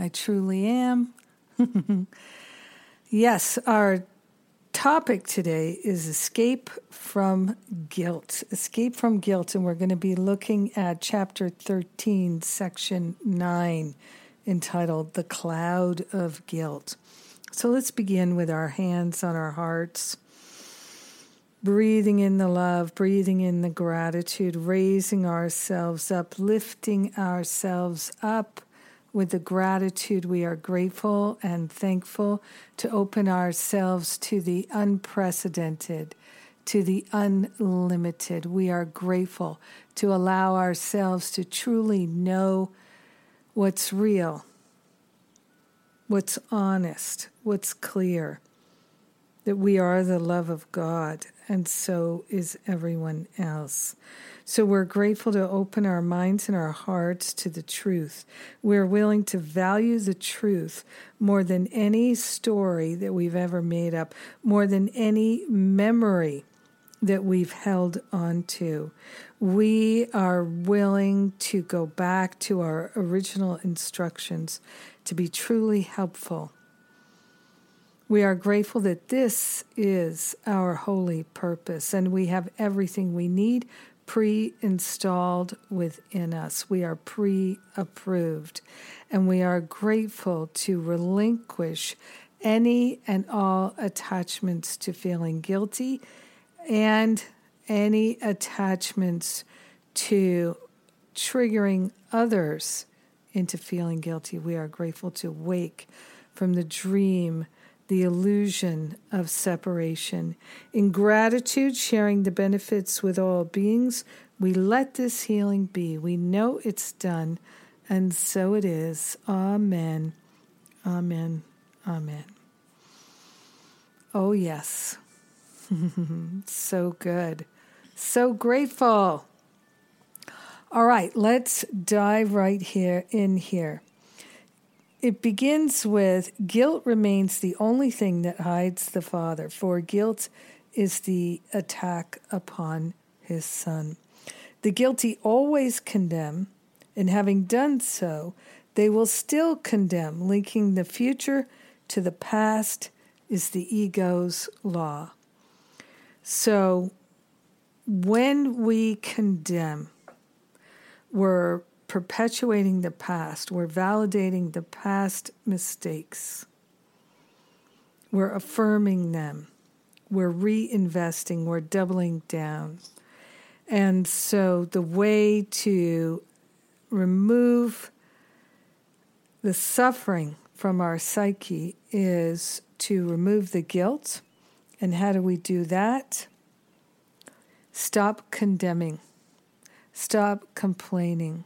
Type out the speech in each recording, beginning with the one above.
I truly am. yes, our topic today is escape from guilt. Escape from guilt, and we're going to be looking at chapter 13, section 9, entitled The Cloud of Guilt. So let's begin with our hands on our hearts breathing in the love, breathing in the gratitude, raising ourselves up, lifting ourselves up with the gratitude we are grateful and thankful to open ourselves to the unprecedented, to the unlimited. We are grateful to allow ourselves to truly know what's real, what's honest, what's clear, that we are the love of God and so is everyone else. So we're grateful to open our minds and our hearts to the truth. We're willing to value the truth more than any story that we've ever made up, more than any memory that we've held on to. We are willing to go back to our original instructions to be truly helpful we are grateful that this is our holy purpose and we have everything we need pre installed within us. We are pre approved and we are grateful to relinquish any and all attachments to feeling guilty and any attachments to triggering others into feeling guilty. We are grateful to wake from the dream the illusion of separation. In gratitude, sharing the benefits with all beings, we let this healing be. We know it's done, and so it is. Amen. Amen. Amen. Oh, yes. so good. So grateful. All right, let's dive right here in here. It begins with guilt remains the only thing that hides the Father, for guilt is the attack upon his Son. The guilty always condemn, and having done so, they will still condemn, linking the future to the past is the ego's law. So when we condemn, we're perpetuating the past, we're validating the past mistakes, we're affirming them, we're reinvesting, we're doubling down. And so the way to remove the suffering from our psyche is to remove the guilt. And how do we do that? Stop condemning. Stop complaining.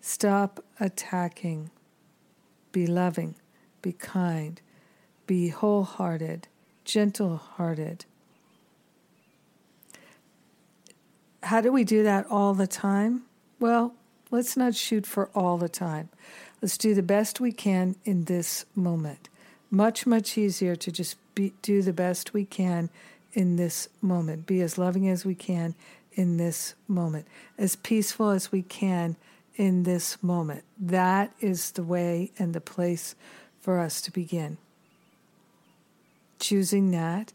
Stop attacking. Be loving. Be kind. Be wholehearted, gentle hearted. How do we do that all the time? Well, let's not shoot for all the time. Let's do the best we can in this moment. Much, much easier to just be, do the best we can in this moment. Be as loving as we can in this moment, as peaceful as we can in this moment. That is the way and the place for us to begin. Choosing that,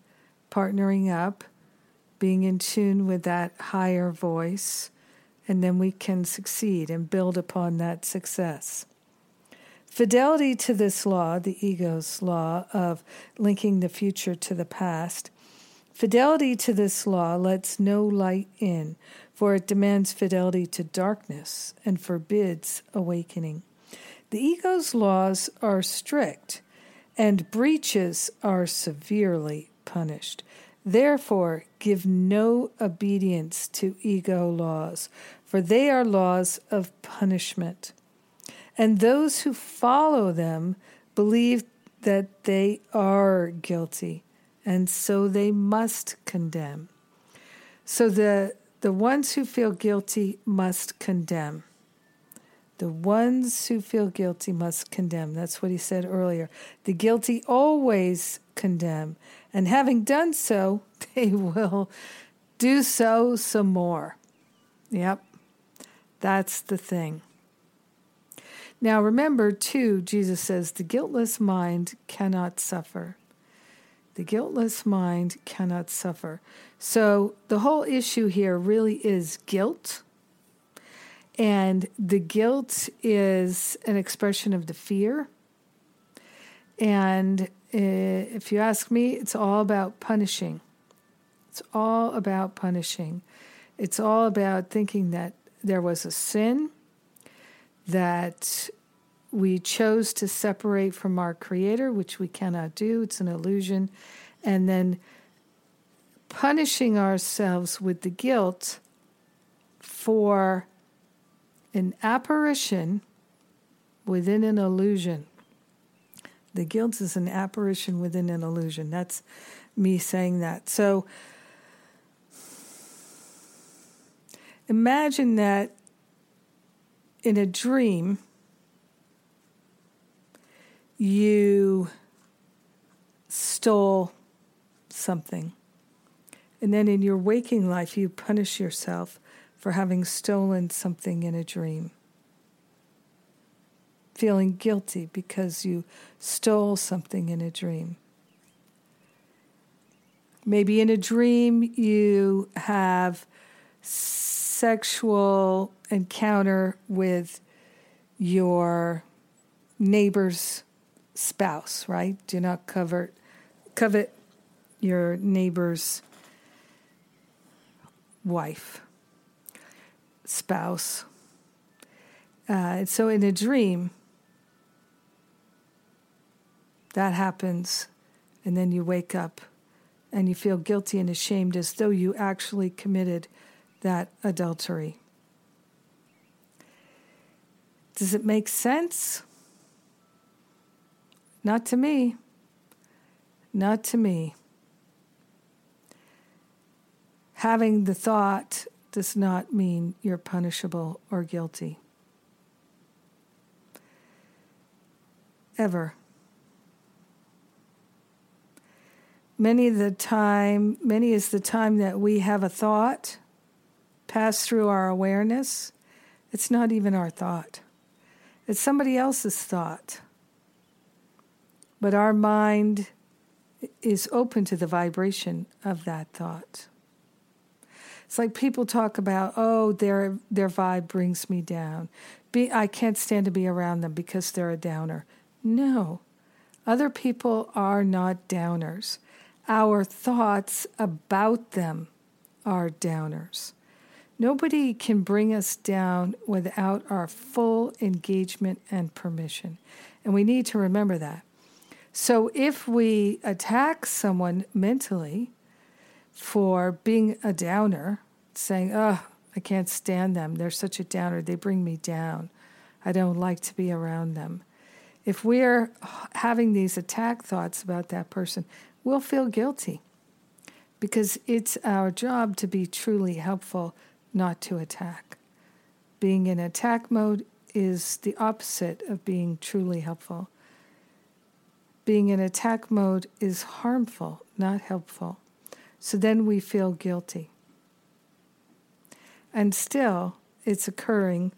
partnering up, being in tune with that higher voice, and then we can succeed and build upon that success. Fidelity to this law, the ego's law of linking the future to the past, fidelity to this law lets no light in, for it demands fidelity to darkness and forbids awakening. The ego's laws are strict, and breaches are severely punished. Therefore, give no obedience to ego laws, for they are laws of punishment. And those who follow them believe that they are guilty, and so they must condemn. So the, the ones who feel guilty must condemn. The ones who feel guilty must condemn. That's what he said earlier. The guilty always condemn, and having done so, they will do so some more. Yep, that's the thing. Now remember, too, Jesus says, the guiltless mind cannot suffer. The guiltless mind cannot suffer. So the whole issue here really is guilt. And the guilt is an expression of the fear. And eh, if you ask me, it's all about punishing. It's all about punishing. It's all about thinking that there was a sin, that we chose to separate from our Creator, which we cannot do. It's an illusion. And then punishing ourselves with the guilt for an apparition within an illusion. The guilt is an apparition within an illusion. That's me saying that. So imagine that in a dream, you stole something. And then in your waking life, you punish yourself for having stolen something in a dream. Feeling guilty because you stole something in a dream. Maybe in a dream you have sexual encounter with your neighbor's spouse, right? Do not covet covet your neighbor's wife, spouse. Uh, so in a dream, that happens, and then you wake up and you feel guilty and ashamed as though you actually committed that adultery. Does it make sense? Not to me. Not to me. Having the thought does not mean you're punishable or guilty. Ever. Many the time, many is the time that we have a thought pass through our awareness. It's not even our thought, it's somebody else's thought. But our mind is open to the vibration of that thought. It's like people talk about, oh, their their vibe brings me down. Be, I can't stand to be around them because they're a downer. No, other people are not downers. Our thoughts about them are downers. Nobody can bring us down without our full engagement and permission. And we need to remember that. So if we attack someone mentally for being a downer, saying, oh, I can't stand them, they're such a downer, they bring me down, I don't like to be around them. If we're having these attack thoughts about that person, we'll feel guilty because it's our job to be truly helpful not to attack. Being in attack mode is the opposite of being truly helpful. Being in attack mode is harmful, not helpful. So then we feel guilty. And still, it's occurring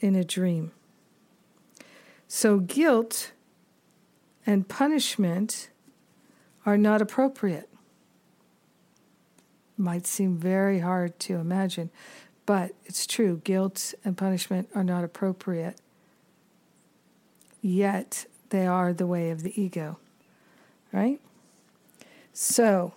in a dream. So guilt and punishment are not appropriate might seem very hard to imagine, but it's true. Guilt and punishment are not appropriate, yet they are the way of the ego, right? So,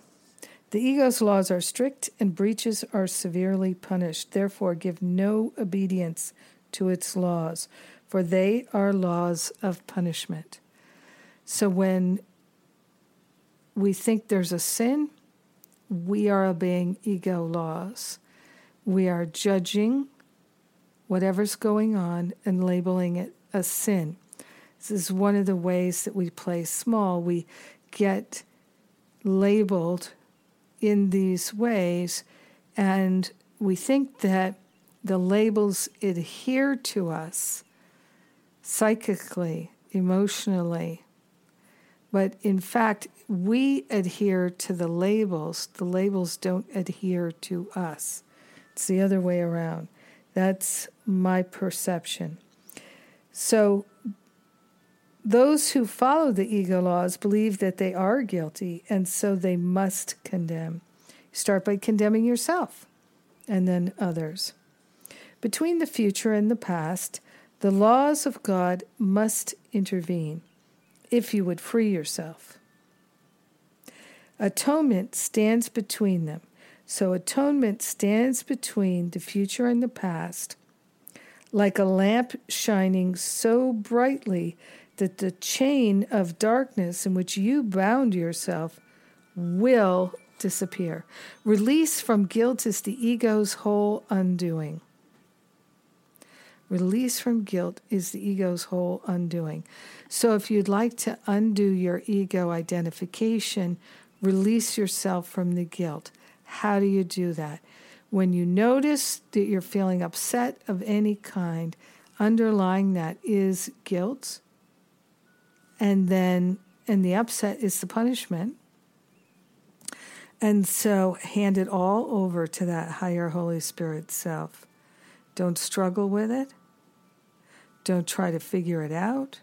the ego's laws are strict and breaches are severely punished. Therefore, give no obedience to its laws, for they are laws of punishment. So, when we think there's a sin, we are obeying ego laws. We are judging whatever's going on and labeling it a sin. This is one of the ways that we play small. We get labeled in these ways, and we think that the labels adhere to us psychically, emotionally. But in fact, we adhere to the labels. The labels don't adhere to us. It's the other way around. That's my perception. So, those who follow the ego laws believe that they are guilty, and so they must condemn. Start by condemning yourself and then others. Between the future and the past, the laws of God must intervene if you would free yourself. Atonement stands between them. So, atonement stands between the future and the past, like a lamp shining so brightly that the chain of darkness in which you bound yourself will disappear. Release from guilt is the ego's whole undoing. Release from guilt is the ego's whole undoing. So, if you'd like to undo your ego identification, release yourself from the guilt. How do you do that? When you notice that you're feeling upset of any kind, underlying that is guilt, and then, and the upset is the punishment. And so, hand it all over to that higher Holy Spirit self. Don't struggle with it. Don't try to figure it out.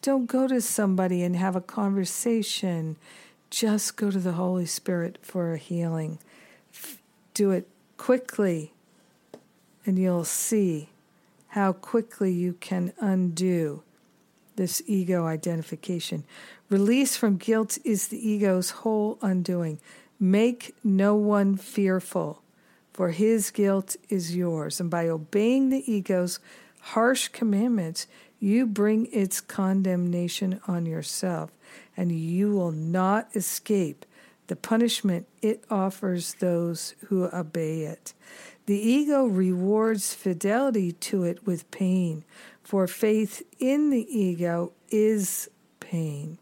Don't go to somebody and have a conversation. Just go to the Holy Spirit for a healing. Do it quickly, and you'll see how quickly you can undo this ego identification. Release from guilt is the ego's whole undoing. Make no one fearful, for his guilt is yours. And by obeying the ego's harsh commandments, you bring its condemnation on yourself, and you will not escape the punishment it offers those who obey it. The ego rewards fidelity to it with pain, for faith in the ego is pain.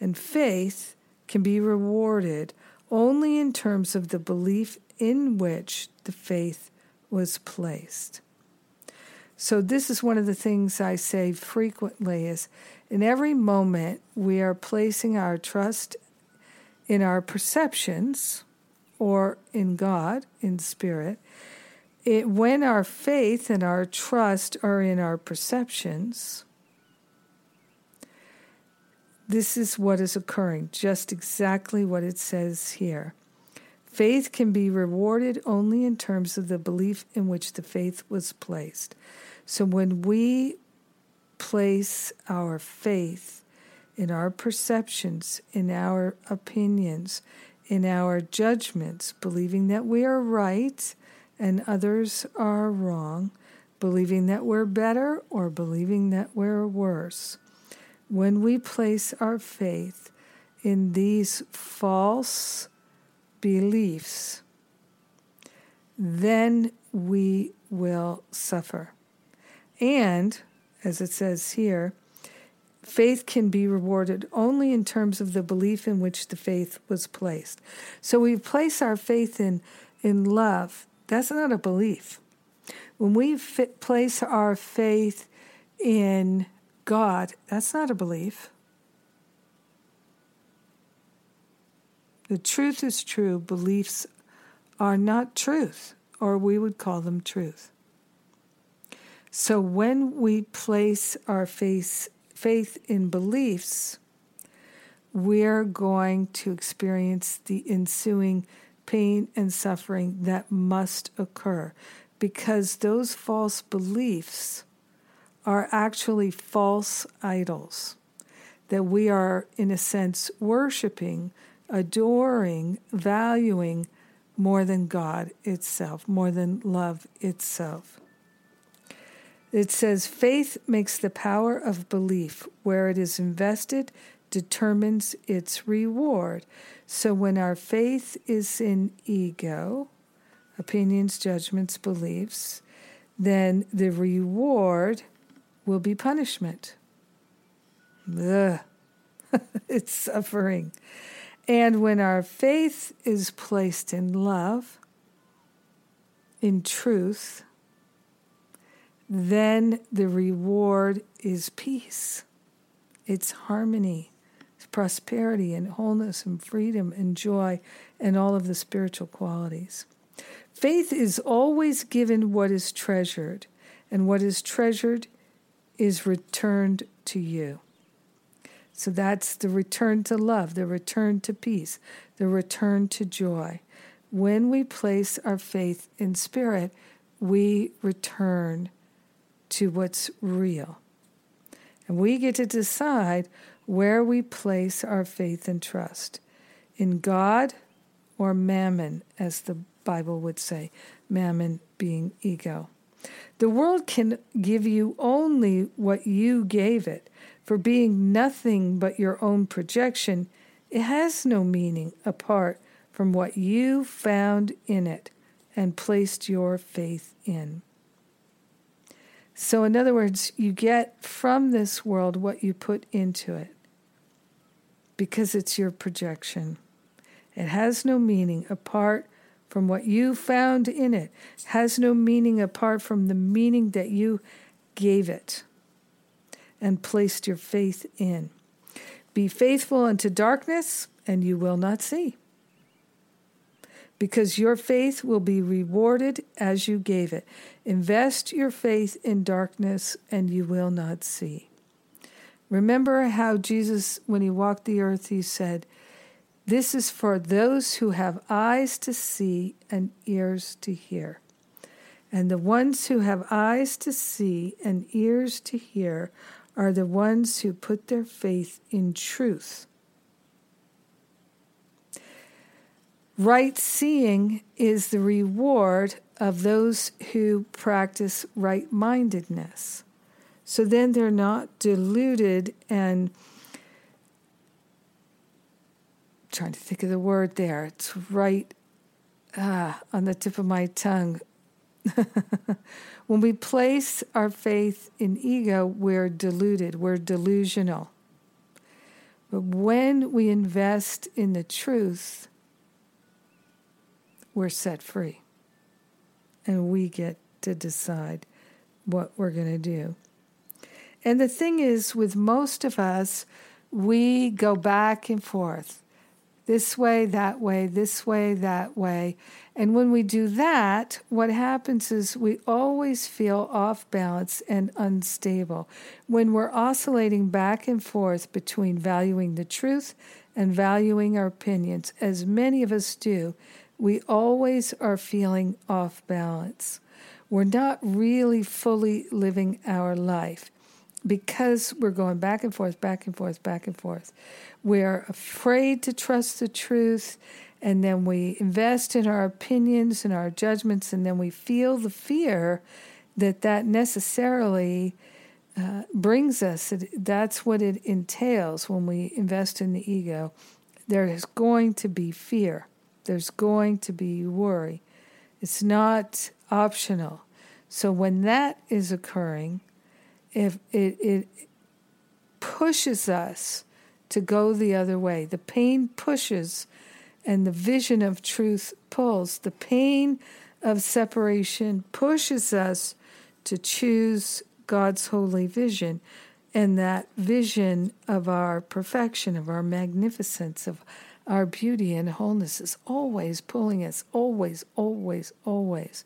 And faith can be rewarded only in terms of the belief in which the faith was placed. So this is one of the things I say frequently is in every moment we are placing our trust in our perceptions or in God, in spirit. It, when our faith and our trust are in our perceptions, this is what is occurring, just exactly what it says here. Faith can be rewarded only in terms of the belief in which the faith was placed. So when we place our faith in our perceptions, in our opinions, in our judgments, believing that we are right and others are wrong, believing that we're better or believing that we're worse. When we place our faith in these false beliefs, then we will suffer. And, as it says here, faith can be rewarded only in terms of the belief in which the faith was placed. So we place our faith in, in love. That's not a belief. When we fit, place our faith in God, that's not a belief. The truth is true, beliefs are not truth, or we would call them truth. So when we place our faith, faith in beliefs, we're going to experience the ensuing pain and suffering that must occur because those false beliefs are actually false idols that we are, in a sense, worshiping, adoring, valuing more than God itself, more than love itself. It says faith makes the power of belief where it is invested determines its reward. So when our faith is in ego, opinions, judgments, beliefs, then the reward will be punishment. Ugh. it's suffering. And when our faith is placed in love, in truth, then the reward is peace. It's harmony, prosperity and wholeness and freedom and joy and all of the spiritual qualities. Faith is always given what is treasured, and what is treasured is returned to you. So that's the return to love, the return to peace, the return to joy. When we place our faith in spirit, we return to what's real. And we get to decide where we place our faith and trust in God or mammon, as the Bible would say, mammon being ego. The world can give you only what you gave it. For being nothing but your own projection, it has no meaning apart from what you found in it and placed your faith in. So, in other words, you get from this world what you put into it because it's your projection. It has no meaning apart from what you found in it, it has no meaning apart from the meaning that you gave it and placed your faith in. Be faithful unto darkness, and you will not see because your faith will be rewarded as you gave it. Invest your faith in darkness, and you will not see. Remember how Jesus, when he walked the earth, he said, This is for those who have eyes to see and ears to hear. And the ones who have eyes to see and ears to hear are the ones who put their faith in truth Right seeing is the reward of those who practice right mindedness. So then they're not deluded and trying to think of the word there. It's right ah, on the tip of my tongue. when we place our faith in ego, we're deluded, we're delusional. But when we invest in the truth, we're set free. And we get to decide what we're going to do. And the thing is, with most of us, we go back and forth this way, that way, this way, that way. And when we do that, what happens is we always feel off balance and unstable. When we're oscillating back and forth between valuing the truth and valuing our opinions, as many of us do, we always are feeling off balance. We're not really fully living our life because we're going back and forth, back and forth, back and forth. We're afraid to trust the truth, and then we invest in our opinions and our judgments, and then we feel the fear that that necessarily uh, brings us. That's what it entails when we invest in the ego. There is going to be fear. There's going to be worry. It's not optional. So when that is occurring, if it, it pushes us to go the other way, the pain pushes and the vision of truth pulls. The pain of separation pushes us to choose God's holy vision and that vision of our perfection, of our magnificence, of our beauty and wholeness is always pulling us, always, always, always.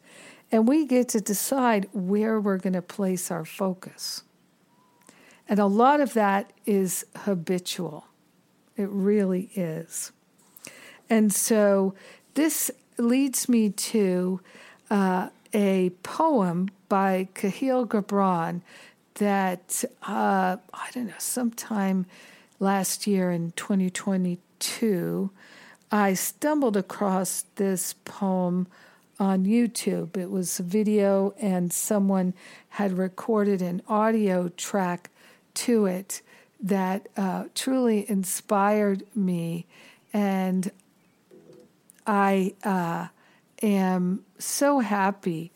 And we get to decide where we're going to place our focus. And a lot of that is habitual. It really is. And so this leads me to uh, a poem by Kahlil Gibran that, uh, I don't know, sometime last year in 2020, 2, I stumbled across this poem on YouTube. It was a video, and someone had recorded an audio track to it that uh, truly inspired me. And I uh, am so happy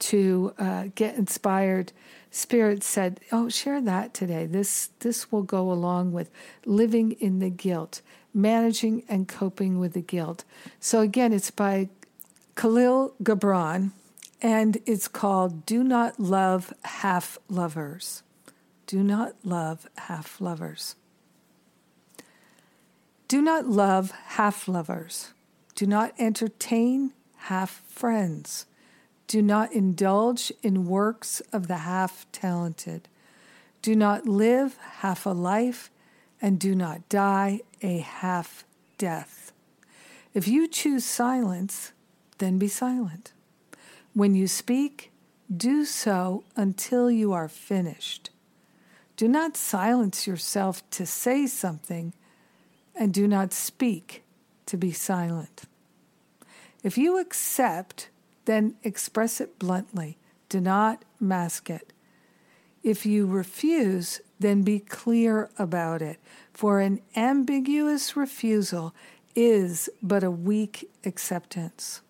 to uh, get inspired, Spirit said, "Oh, share that today. This this will go along with living in the guilt, managing and coping with the guilt." So again, it's by Kahlil Gibran, and it's called "Do Not Love Half Lovers." Do not love half lovers. Do not love half lovers. Do not entertain half friends. Do not indulge in works of the half talented. Do not live half a life, and do not die a half death. If you choose silence, then be silent. When you speak, do so until you are finished. Do not silence yourself to say something, and do not speak to be silent. If you accept, then express it bluntly. Do not mask it. If you refuse, then be clear about it, for an ambiguous refusal is but a weak acceptance.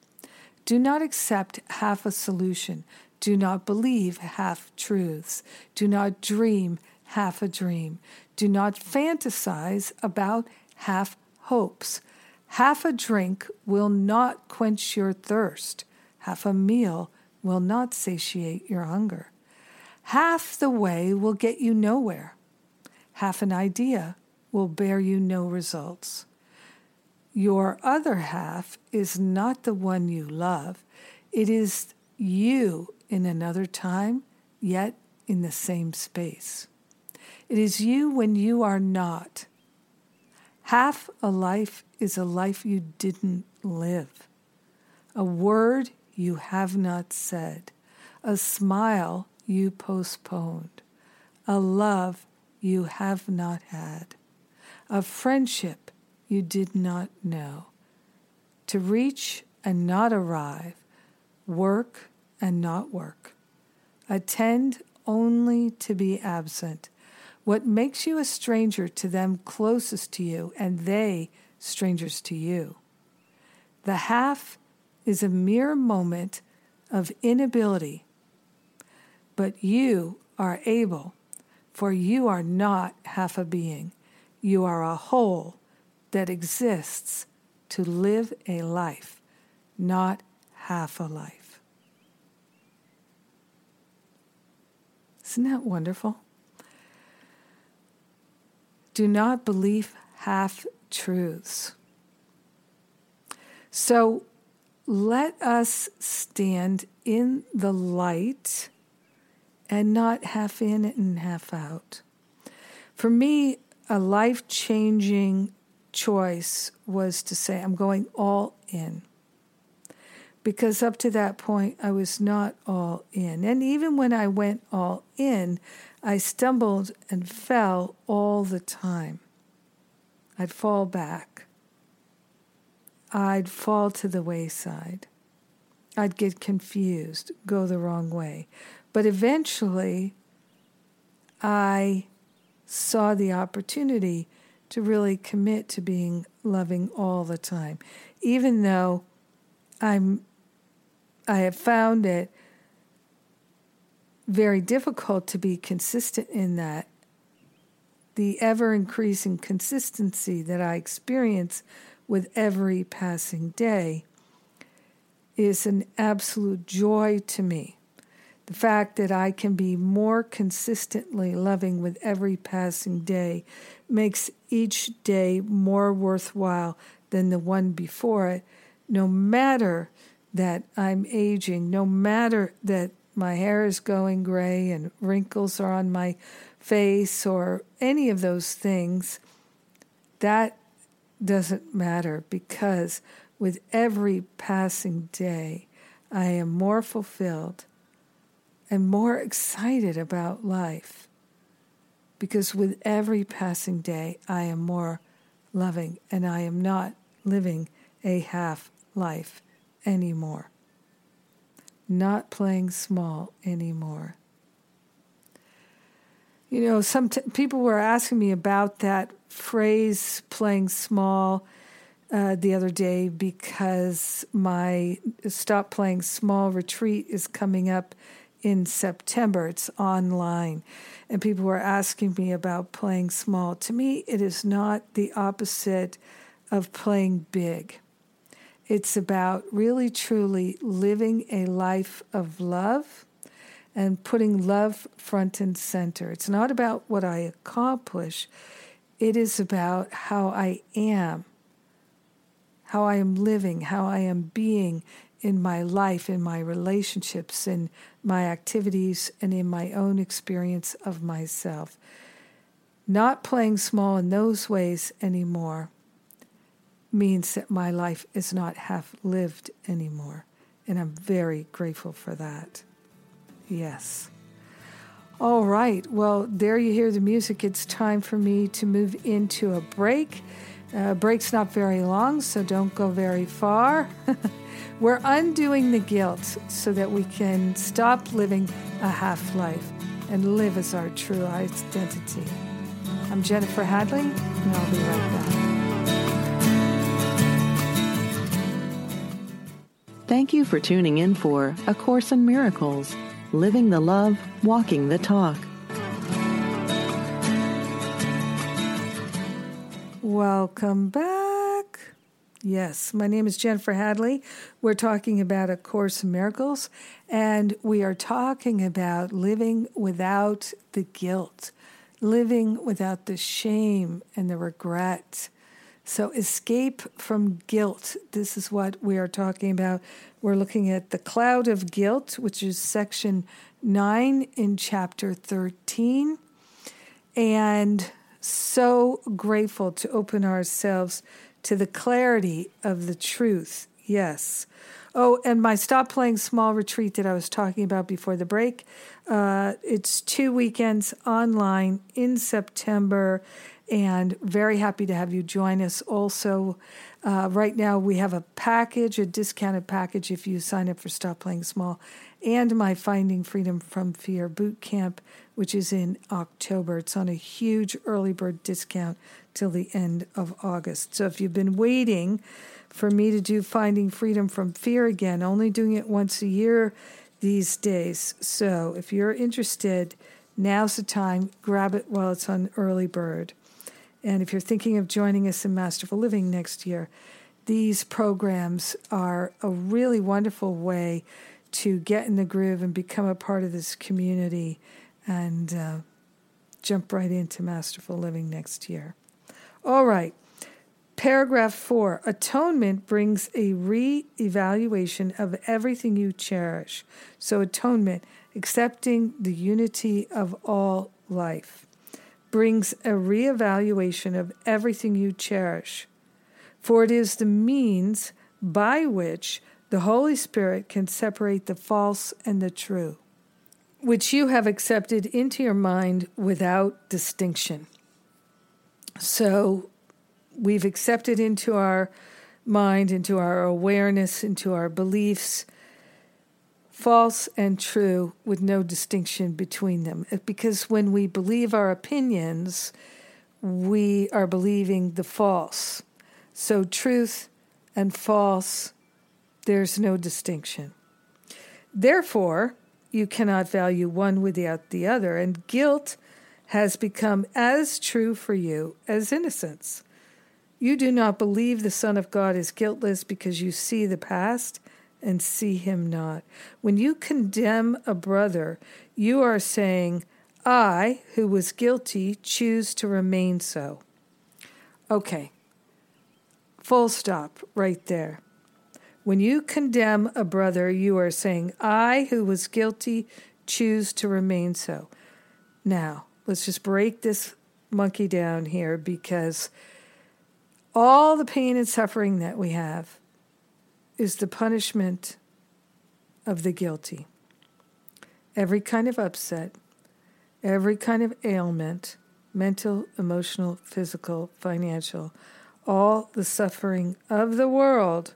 Do not accept half a solution. Do not believe half truths. Do not dream half a dream. Do not fantasize about half hopes. Half a drink will not quench your thirst. Half a meal will not satiate your hunger. Half the way will get you nowhere. Half an idea will bear you no results. Your other half is not the one you love. It is you in another time, yet in the same space. It is you when you are not. Half a life is a life you didn't live. A word you have not said. A smile you postponed. A love you have not had. A friendship you did not know. To reach and not arrive. Work and not work. Attend only to be absent what makes you a stranger to them closest to you, and they strangers to you. The half is a mere moment of inability, but you are able, for you are not half a being. You are a whole that exists to live a life, not half a life. Isn't that wonderful? do not believe half truths. So let us stand in the light and not half in and half out. For me, a life changing choice was to say, I'm going all in. Because up to that point, I was not all in. And even when I went all in, I stumbled and fell all the time. I'd fall back. I'd fall to the wayside. I'd get confused, go the wrong way. But eventually, I saw the opportunity to really commit to being loving all the time, even though I'm I have found it very difficult to be consistent in that. The ever increasing consistency that I experience with every passing day is an absolute joy to me. The fact that I can be more consistently loving with every passing day makes each day more worthwhile than the one before it, no matter that I'm aging, no matter that my hair is going gray and wrinkles are on my face or any of those things, that doesn't matter because with every passing day, I am more fulfilled and more excited about life. Because with every passing day, I am more loving and I am not living a half life anymore not playing small anymore. You know, some t- people were asking me about that phrase, playing small. uh, the other day because my Stop Playing Small retreat is coming up in September. It's online. And people were asking me about playing small. To me, it is not the opposite of playing big. It's about really truly living a life of love and putting love front and center. It's not about what I accomplish, it is about how I am, how I am living, how I am being in my life, in my relationships, in my activities, and in my own experience of myself. Not playing small in those ways anymore means that my life is not half lived anymore. And I'm very grateful for that. Yes. All right. Well, there you hear the music. It's time for me to move into a break. Uh, break's not very long, so don't go very far. We're undoing the guilt so that we can stop living a half life and live as our true identity. I'm Jennifer Hadley, and I'll be right back. Thank you for tuning in for A Course in Miracles Living the Love, Walking the Talk. Welcome back. Yes, my name is Jennifer Hadley. We're talking about A Course in Miracles, and we are talking about living without the guilt, living without the shame and the regret. So, escape from guilt. This is what we are talking about. We're looking at the cloud of guilt, which is section 9 in chapter 13. And so grateful to open ourselves to the clarity of the truth. Yes. Oh, and my Stop Playing Small retreat that I was talking about before the break. Uh, it's two weekends online in September and very happy to have you join us. Also, uh, right now we have a package, a discounted package if you sign up for Stop Playing Small, and my Finding Freedom from Fear boot camp, which is in October. It's on a huge early bird discount till the end of August. So if you've been waiting for me to do Finding Freedom from Fear again, only doing it once a year these days. So if you're interested, now's the time. Grab it while it's on early bird. And if you're thinking of joining us in Masterful Living next year, these programs are a really wonderful way to get in the groove and become a part of this community and uh, jump right into Masterful Living next year. All right. Paragraph four Atonement brings a re evaluation of everything you cherish. So, atonement, accepting the unity of all life brings a reevaluation of everything you cherish, for it is the means by which the Holy Spirit can separate the false and the true, which you have accepted into your mind without distinction. So we've accepted into our mind, into our awareness, into our beliefs false and true with no distinction between them. Uh, because when we believe our opinions, we are believing the false. So, truth and false, there's no distinction. Therefore, you cannot value one without the other, and guilt has become as true for you as innocence. You do not believe the Son of God is guiltless because you see the past and see him not. When you condemn a brother, you are saying, I, who was guilty, choose to remain so. Okay, full stop right there. When you condemn a brother, you are saying, I, who was guilty, choose to remain so. Now, let's just break this monkey down here because all the pain and suffering that we have is the punishment of the guilty. Every kind of upset, every kind of ailment, mental, emotional, physical, financial, all the suffering of the world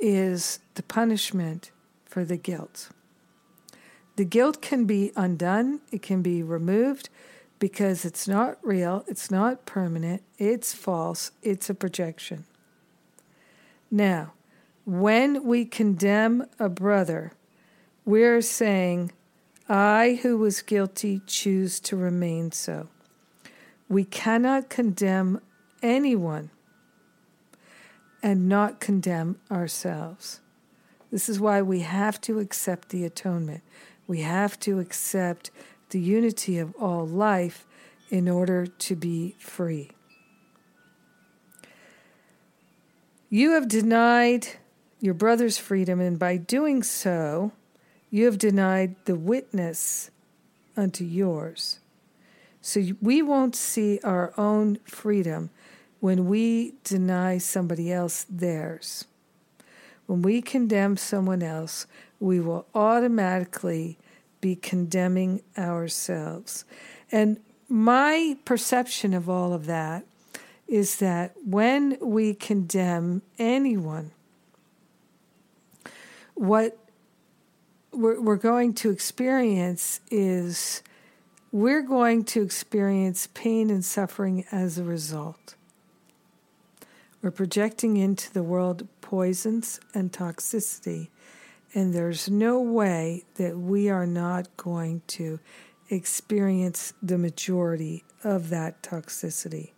is the punishment for the guilt. The guilt can be undone, it can be removed, because it's not real, it's not permanent, it's false, it's a projection. Now, when we condemn a brother, we're saying, I, who was guilty, choose to remain so. We cannot condemn anyone and not condemn ourselves. This is why we have to accept the atonement. We have to accept the unity of all life in order to be free. You have denied your brother's freedom, and by doing so, you have denied the witness unto yours. So we won't see our own freedom when we deny somebody else theirs. When we condemn someone else, we will automatically be condemning ourselves. And my perception of all of that is that when we condemn anyone, what we're, going to experience is we're going to experience pain and suffering as a result. We're projecting into the world poisons and toxicity, and there's no way that we are not going to experience the majority of that toxicity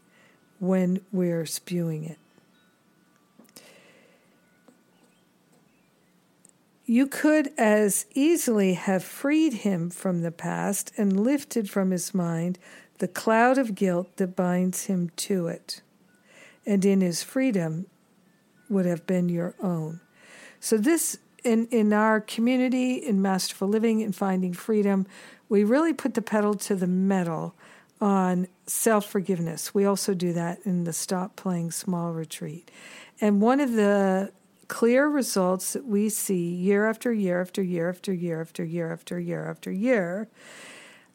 when we're spewing it. You could as easily have freed him from the past and lifted from his mind the cloud of guilt that binds him to it, and in his freedom would have been your own. So, this in, in our community, in Masterful Living, in Finding Freedom, we really put the pedal to the metal on self forgiveness. We also do that in the Stop Playing Small retreat. And one of the clear results that we see year after year after year after year after year after year after year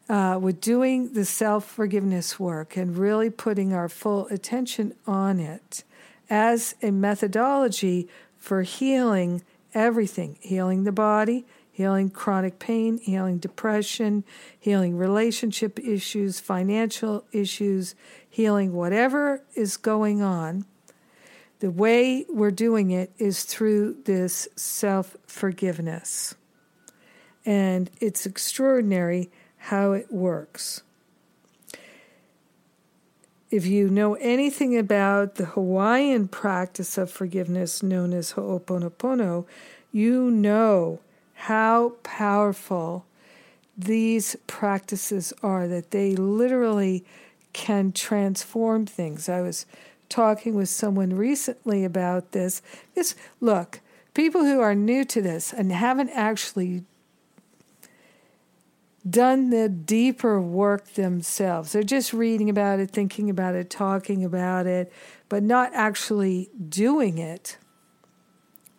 uh, with doing the self forgiveness work and really putting our full attention on it as a methodology for healing everything healing the body, healing chronic pain, healing depression, healing relationship issues, financial issues, healing whatever is going on. The way we're doing it is through this self forgiveness. And it's extraordinary how it works. If you know anything about the Hawaiian practice of forgiveness known as Ho'oponopono, you know how powerful these practices are, that they literally can transform things. I was talking with someone recently about this. This look, people who are new to this and haven't actually done the deeper work themselves. They're just reading about it, thinking about it, talking about it, but not actually doing it.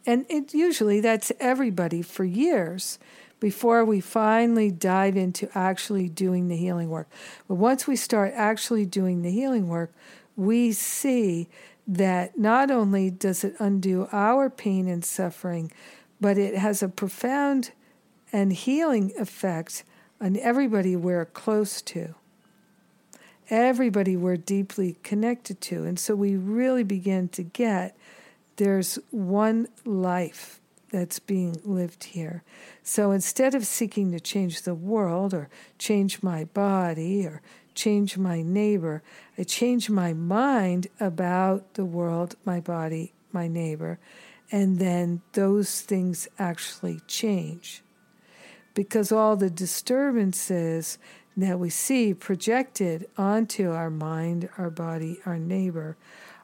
And it, usually that's everybody for years before we finally dive into actually doing the healing work. But once we start actually doing the healing work, we see that not only does it undo our pain and suffering, but it has a profound and healing effect on everybody we're close to, everybody we're deeply connected to. And so we really begin to get there's one life that's being lived here. So instead of seeking to change the world or change my body or change my neighbor, I change my mind about the world, my body, my neighbor, and then those things actually change. Because all the disturbances that we see projected onto our mind, our body, our neighbor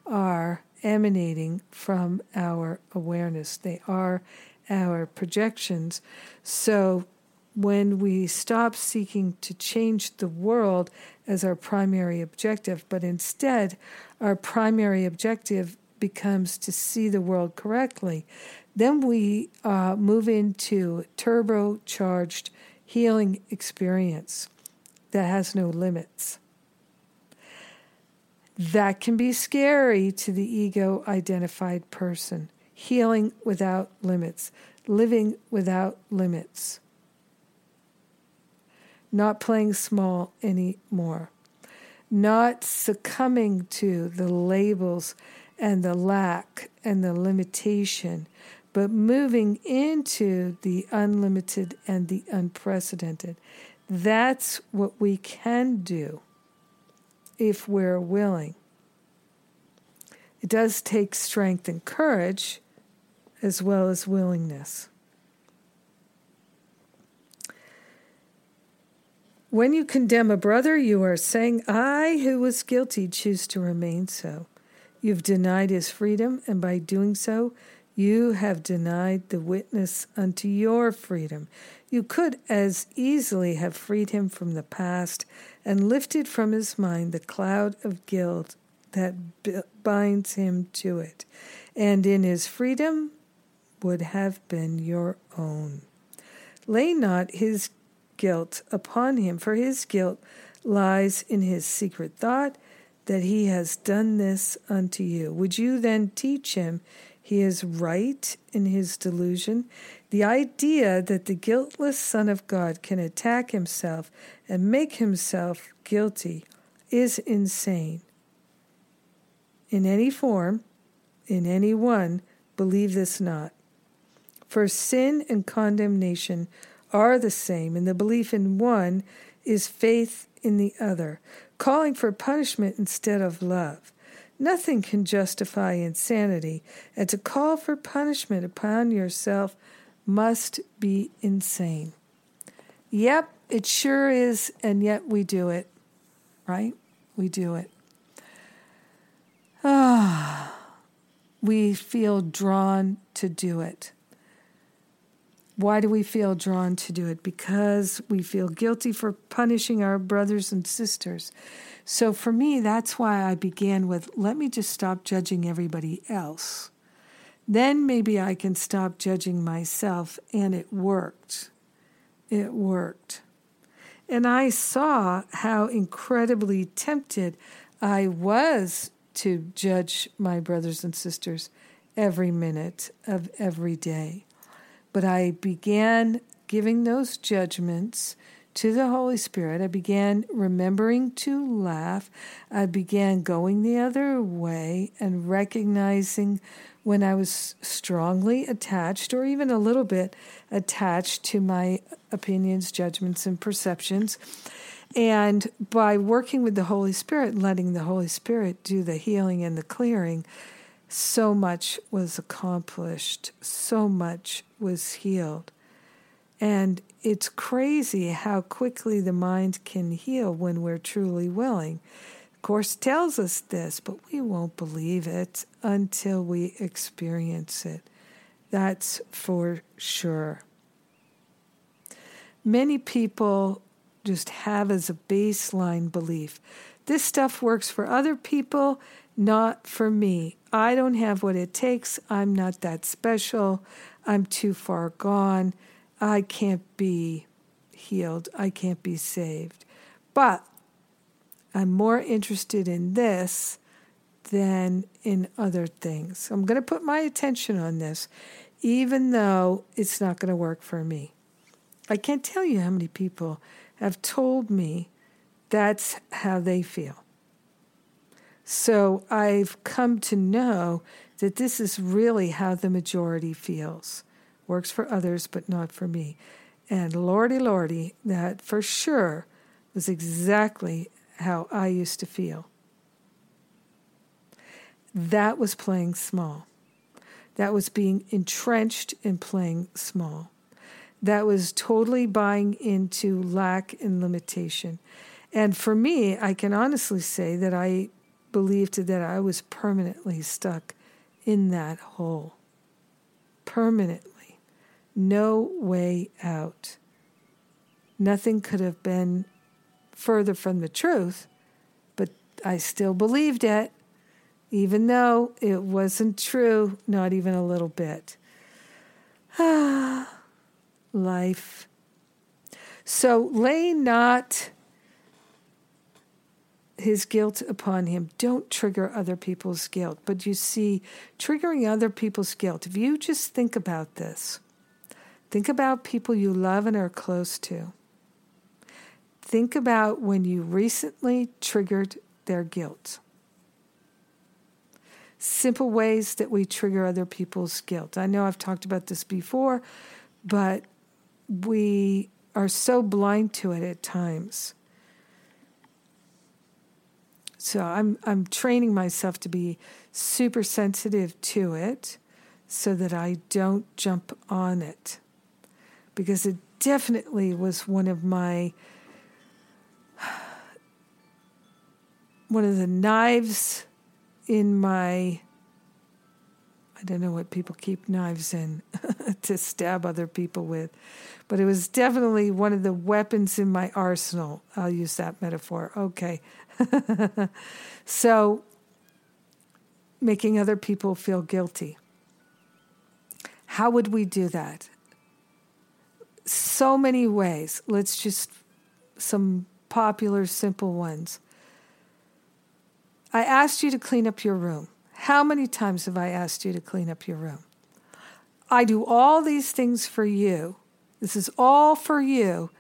are emanating from our awareness. They are our projections. So when we stop seeking to change the world as our primary objective, but instead our primary objective becomes to see the world correctly, then we uh, move into turbocharged healing experience that has no limits. That can be scary to the ego identified person. Healing without limits, living without limits, not playing small anymore. not succumbing to the labels and the lack and the limitation, but moving into the unlimited and the unprecedented. That's what we can do if we're willing. It does take strength and courage as well as willingness. When you condemn a brother, you are saying, I, who was guilty, choose to remain so. You've denied his freedom, and by doing so, you have denied the witness unto your freedom. You could as easily have freed him from the past and lifted from his mind the cloud of guilt that binds him to it, and in his freedom would have been your own. Lay not his guilt upon him, for his guilt lies in his secret thought that he has done this unto you. Would you then teach him he is right in his delusion? The idea that the guiltless Son of God can attack himself and make himself guilty is insane. In any form, in any one, believe this not. For sin and condemnation are the same, and the belief in one is faith in the other, calling for punishment instead of love. Nothing can justify insanity, and to call for punishment upon yourself must be insane. Yep, it sure is, and yet we do it, right? We do it. Ah, we feel drawn to do it. Why do we feel drawn to do it? Because we feel guilty for punishing our brothers and sisters. So for me, that's why I began with let me just stop judging everybody else. Then maybe I can stop judging myself. And it worked. It worked. And I saw how incredibly tempted I was to judge my brothers and sisters every minute of every day. But I began giving those judgments to the Holy Spirit. I began remembering to laugh. I began going the other way and recognizing when I was strongly attached, or even a little bit attached to my opinions, judgments, and perceptions. And by working with the Holy Spirit, letting the Holy Spirit do the healing and the clearing, so much was accomplished, so much was healed. And it's crazy how quickly the mind can heal when we're truly willing. Of course, tells us this, but we won't believe it until we experience it. That's for sure. Many people just have as a baseline belief this stuff works for other people, not for me. I don't have what it takes. I'm not that special. I'm too far gone. I can't be healed. I can't be saved. But I'm more interested in this than in other things. I'm going to put my attention on this, even though it's not going to work for me. I can't tell you how many people have told me that's how they feel. So I've come to know that this is really how the majority feels. Works for others, but not for me. And lordy, lordy, that for sure was exactly how I used to feel. That was playing small. That was being entrenched in playing small. That was totally buying into lack and limitation. And for me, I can honestly say that I believed that I was permanently stuck in that hole. Permanently. No way out. Nothing could have been further from the truth, but I still believed it, even though it wasn't true, not even a little bit. Ah, life. So lay not his guilt upon him. Don't trigger other people's guilt. But you see, triggering other people's guilt, if you just think about this, think about people you love and are close to. Think about when you recently triggered their guilt. Simple ways that we trigger other people's guilt. I know I've talked about this before, but we are so blind to it at times. So I'm I'm training myself to be super sensitive to it so that I don't jump on it. Because it definitely was one of my one of the knives in my I don't know what people keep knives in to stab other people with, but it was definitely one of the weapons in my arsenal. I'll use that metaphor. Okay. so, making other people feel guilty. How would we do that? So many ways. Let's just some popular, simple ones. I asked you to clean up your room. How many times have I asked you to clean up your room? I do all these things for you. This is all for you,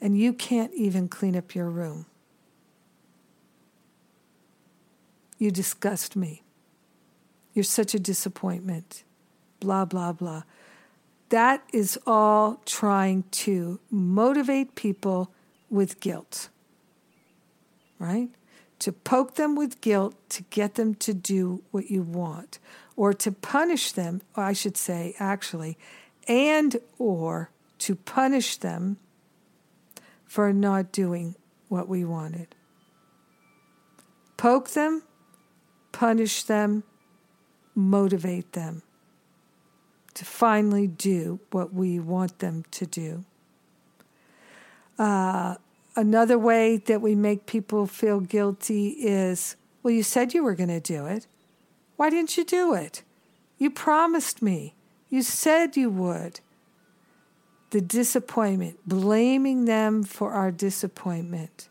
and you can't even clean up your room. You disgust me. You're such a disappointment. Blah, blah, blah. That is all trying to motivate people with guilt, right? To poke them with guilt to get them to do what you want, or to punish them, I should say, actually, and or to punish them for not doing what we wanted. Poke them punish them, motivate them to finally do what we want them to do. Uh, another way that we make people feel guilty is well, you said you were going to do it. Why didn't you do it? You promised me. You said you would. The disappointment, blaming them for our disappointment.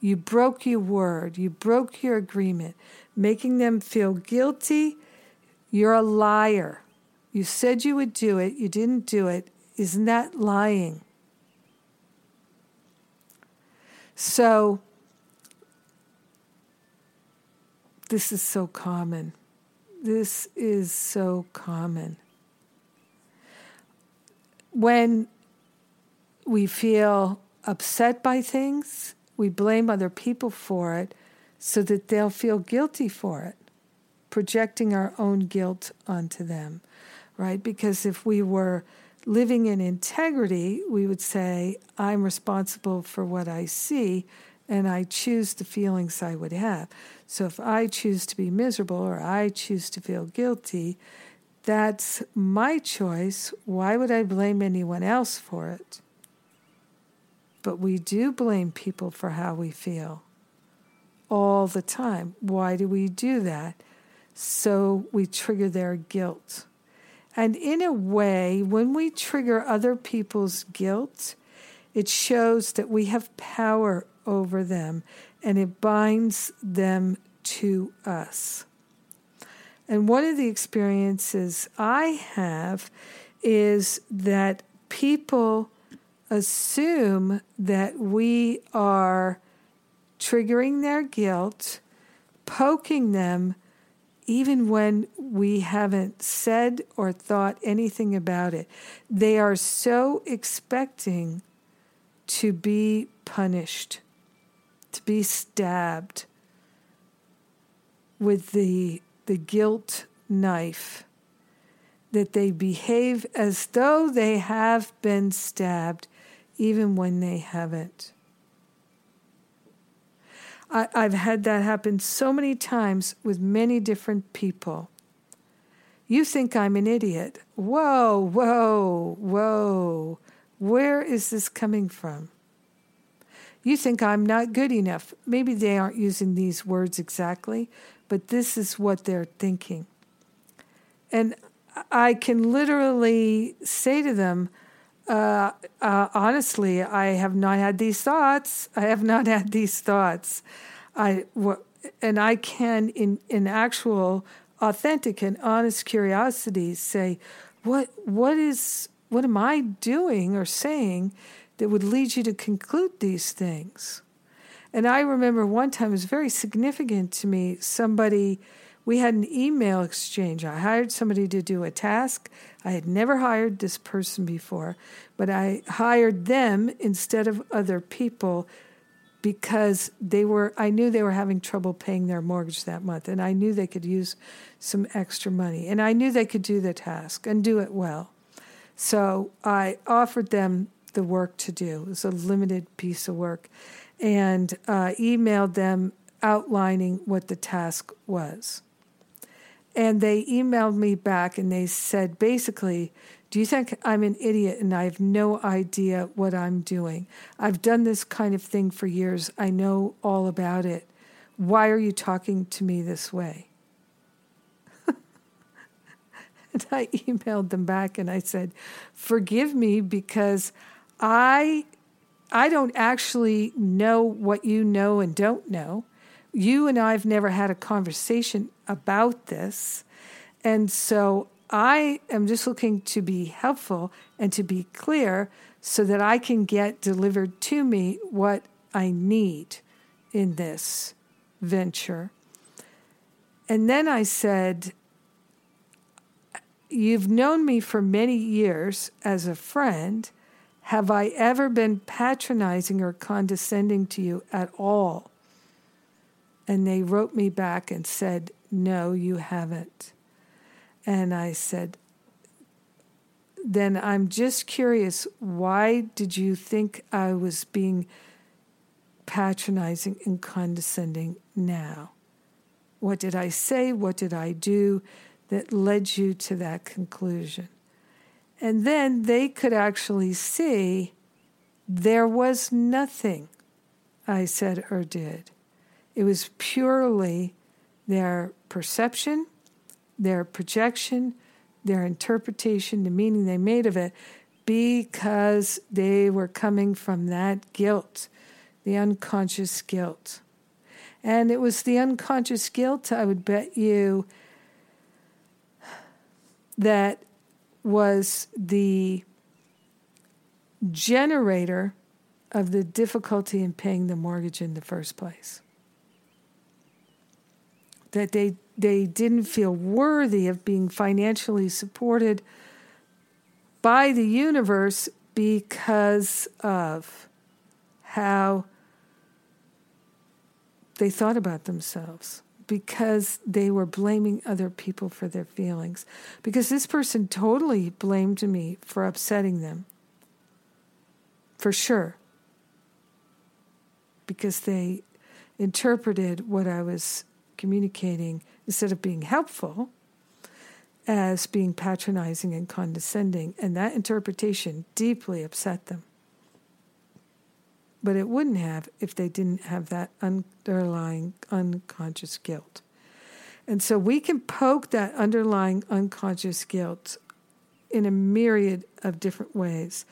You broke your word, you broke your agreement, making them feel guilty. You're a liar. You said you would do it, you didn't do it. Isn't that lying? So, this is so common. This is so common. When we feel upset by things, we blame other people for it so that they'll feel guilty for it, projecting our own guilt onto them, right? Because if we were living in integrity, we would say, I'm responsible for what I see and I choose the feelings I would have. So if I choose to be miserable or I choose to feel guilty, that's my choice. Why would I blame anyone else for it? But we do blame people for how we feel all the time. Why do we do that? So we trigger their guilt. And in a way, when we trigger other people's guilt, it shows that we have power over them and it binds them to us. And one of the experiences I have is that people assume that we are triggering their guilt, poking them even when we haven't said or thought anything about it. They are so expecting to be punished, to be stabbed with the, the guilt knife, that they behave as though they have been stabbed even when they haven't. I, I've had that happen so many times with many different people. You think I'm an idiot. Whoa, whoa, whoa. Where is this coming from? You think I'm not good enough. Maybe they aren't using these words exactly, but this is what they're thinking. And I can literally say to them, uh, uh, honestly, I have not had these thoughts. I have not had these thoughts. I and I can, in in actual, authentic and honest curiosity, say, what what is what am I doing or saying that would lead you to conclude these things? And I remember one time, it was very significant to me. Somebody, we had an email exchange. I hired somebody to do a task. I had never hired this person before, but I hired them instead of other people because they were I knew they were having trouble paying their mortgage that month and I knew they could use some extra money and I knew they could do the task and do it well. So I offered them the work to do. It was a limited piece of work and uh, emailed them outlining what the task was. And they emailed me back and they said basically, do you think I'm an idiot and I have no idea what I'm doing? I've done this kind of thing for years. I know all about it. Why are you talking to me this way? and I emailed them back and I said, "Forgive me because I I don't actually know what you know and don't know. You and I've never had a conversation about this. And so I am just looking to be helpful and to be clear so that I can get delivered to me what I need in this venture. And then I said, You've known me for many years as a friend. Have I ever been patronizing or condescending to you at all? And they wrote me back and said, No, you haven't. And I said, Then I'm just curious, why did you think I was being patronizing and condescending now? What did I say? What did I do that led you to that conclusion? And then they could actually see there was nothing I said or did. It was purely their perception their projection, their interpretation, the meaning they made of it, because they were coming from that guilt, the unconscious guilt. And it was the unconscious guilt, I would bet you, that was the generator of the difficulty in paying the mortgage in the first place. That they they didn't feel worthy of being financially supported by the universe because of how they thought about themselves, because they were blaming other people for their feelings, because this person totally blamed me for upsetting them. For sure. Because they interpreted what I was communicating instead of being helpful as being patronizing and condescending. And that interpretation deeply upset them. But it wouldn't have if they didn't have that underlying unconscious guilt. And so we can poke that underlying unconscious guilt in a myriad of different ways.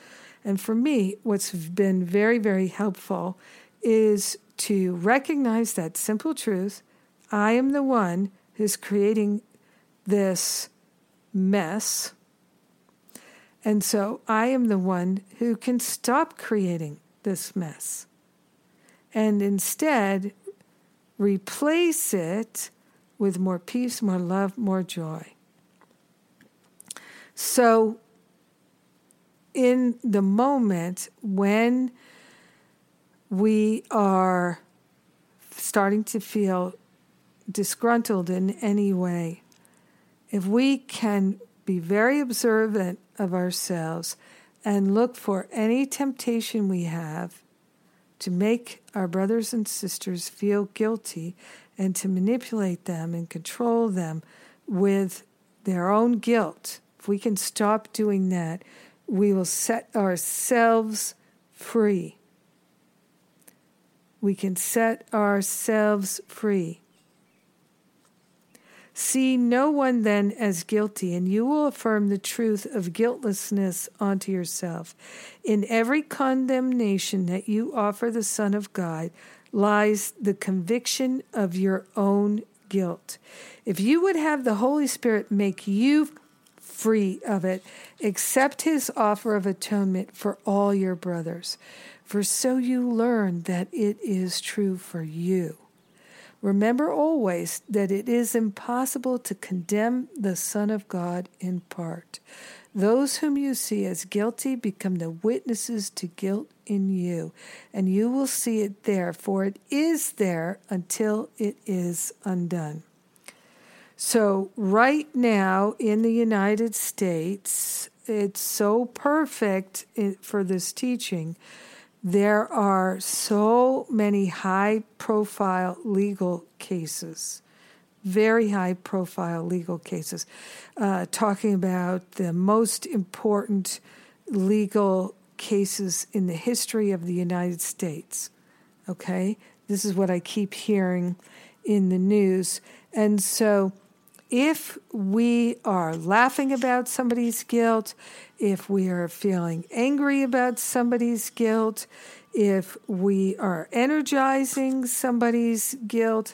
And for me, what's been very, very helpful is to recognize that simple truth I am the one who's creating this mess. And so I am the one who can stop creating this mess and instead replace it with more peace, more love, more joy. So, in the moment when we are starting to feel disgruntled in any way, if we can be very observant of ourselves and look for any temptation we have to make our brothers and sisters feel guilty and to manipulate them and control them with their own guilt, if we can stop doing that, we will set ourselves free. We can set ourselves free. See no one then as guilty, and you will affirm the truth of guiltlessness unto yourself. In every condemnation that you offer the Son of God lies the conviction of your own guilt. If you would have the Holy Spirit make you free of it. Accept his offer of atonement for all your brothers, for so you learn that it is true for you. Remember always that it is impossible to condemn the Son of God in part. Those whom you see as guilty become the witnesses to guilt in you, and you will see it there, for it is there until it is undone. So, right now in the United States, it's so perfect eh, for this teaching. There are so many high profile legal cases very high profile legal cases, uh, talking about the most important legal cases in the history of the United States. Okay? This is what I keep hearing in the news. And so, if we are laughing about somebody's guilt, if we are feeling angry about somebody's guilt, if we are energizing somebody's guilt,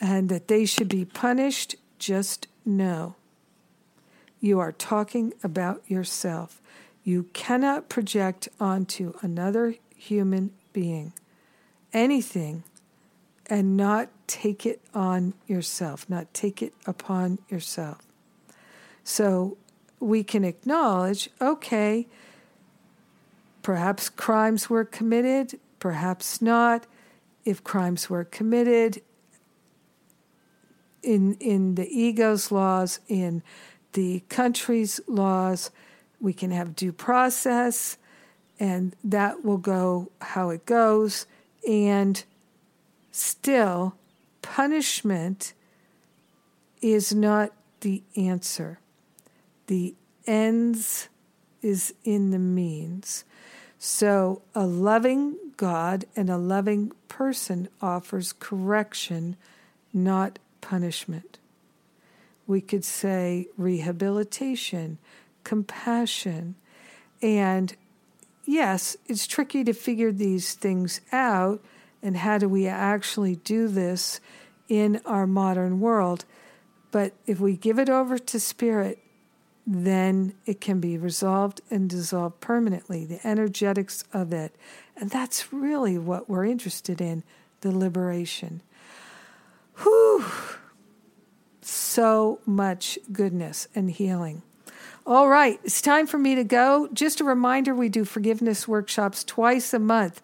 and that they should be punished, just know you are talking about yourself. You cannot project onto another human being anything and not take it on yourself, not take it upon yourself. So we can acknowledge okay, perhaps crimes were committed, perhaps not. If crimes were committed, in in the ego's laws, in the country's laws, we can have due process, and that will go how it goes. And still, punishment is not the answer. The ends is in the means. So, a loving God and a loving person offers correction, not punishment. We could say rehabilitation, compassion. And yes, it's tricky to figure these things out. And how do we actually do this in our modern world? But if we give it over to spirit, then it can be resolved and dissolved permanently, the energetics of it. And that's really what we're interested in the liberation. Whew! So much goodness and healing. All right, it's time for me to go. Just a reminder we do forgiveness workshops twice a month.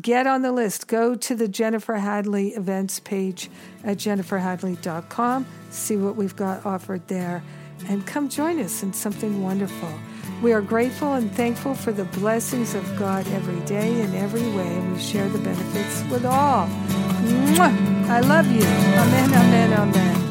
Get on the list. Go to the Jennifer Hadley events page at jenniferhadley.com. See what we've got offered there and come join us in something wonderful. We are grateful and thankful for the blessings of God every day in every way, and we share the benefits with all. Mwah! I love you. Amen, amen, amen.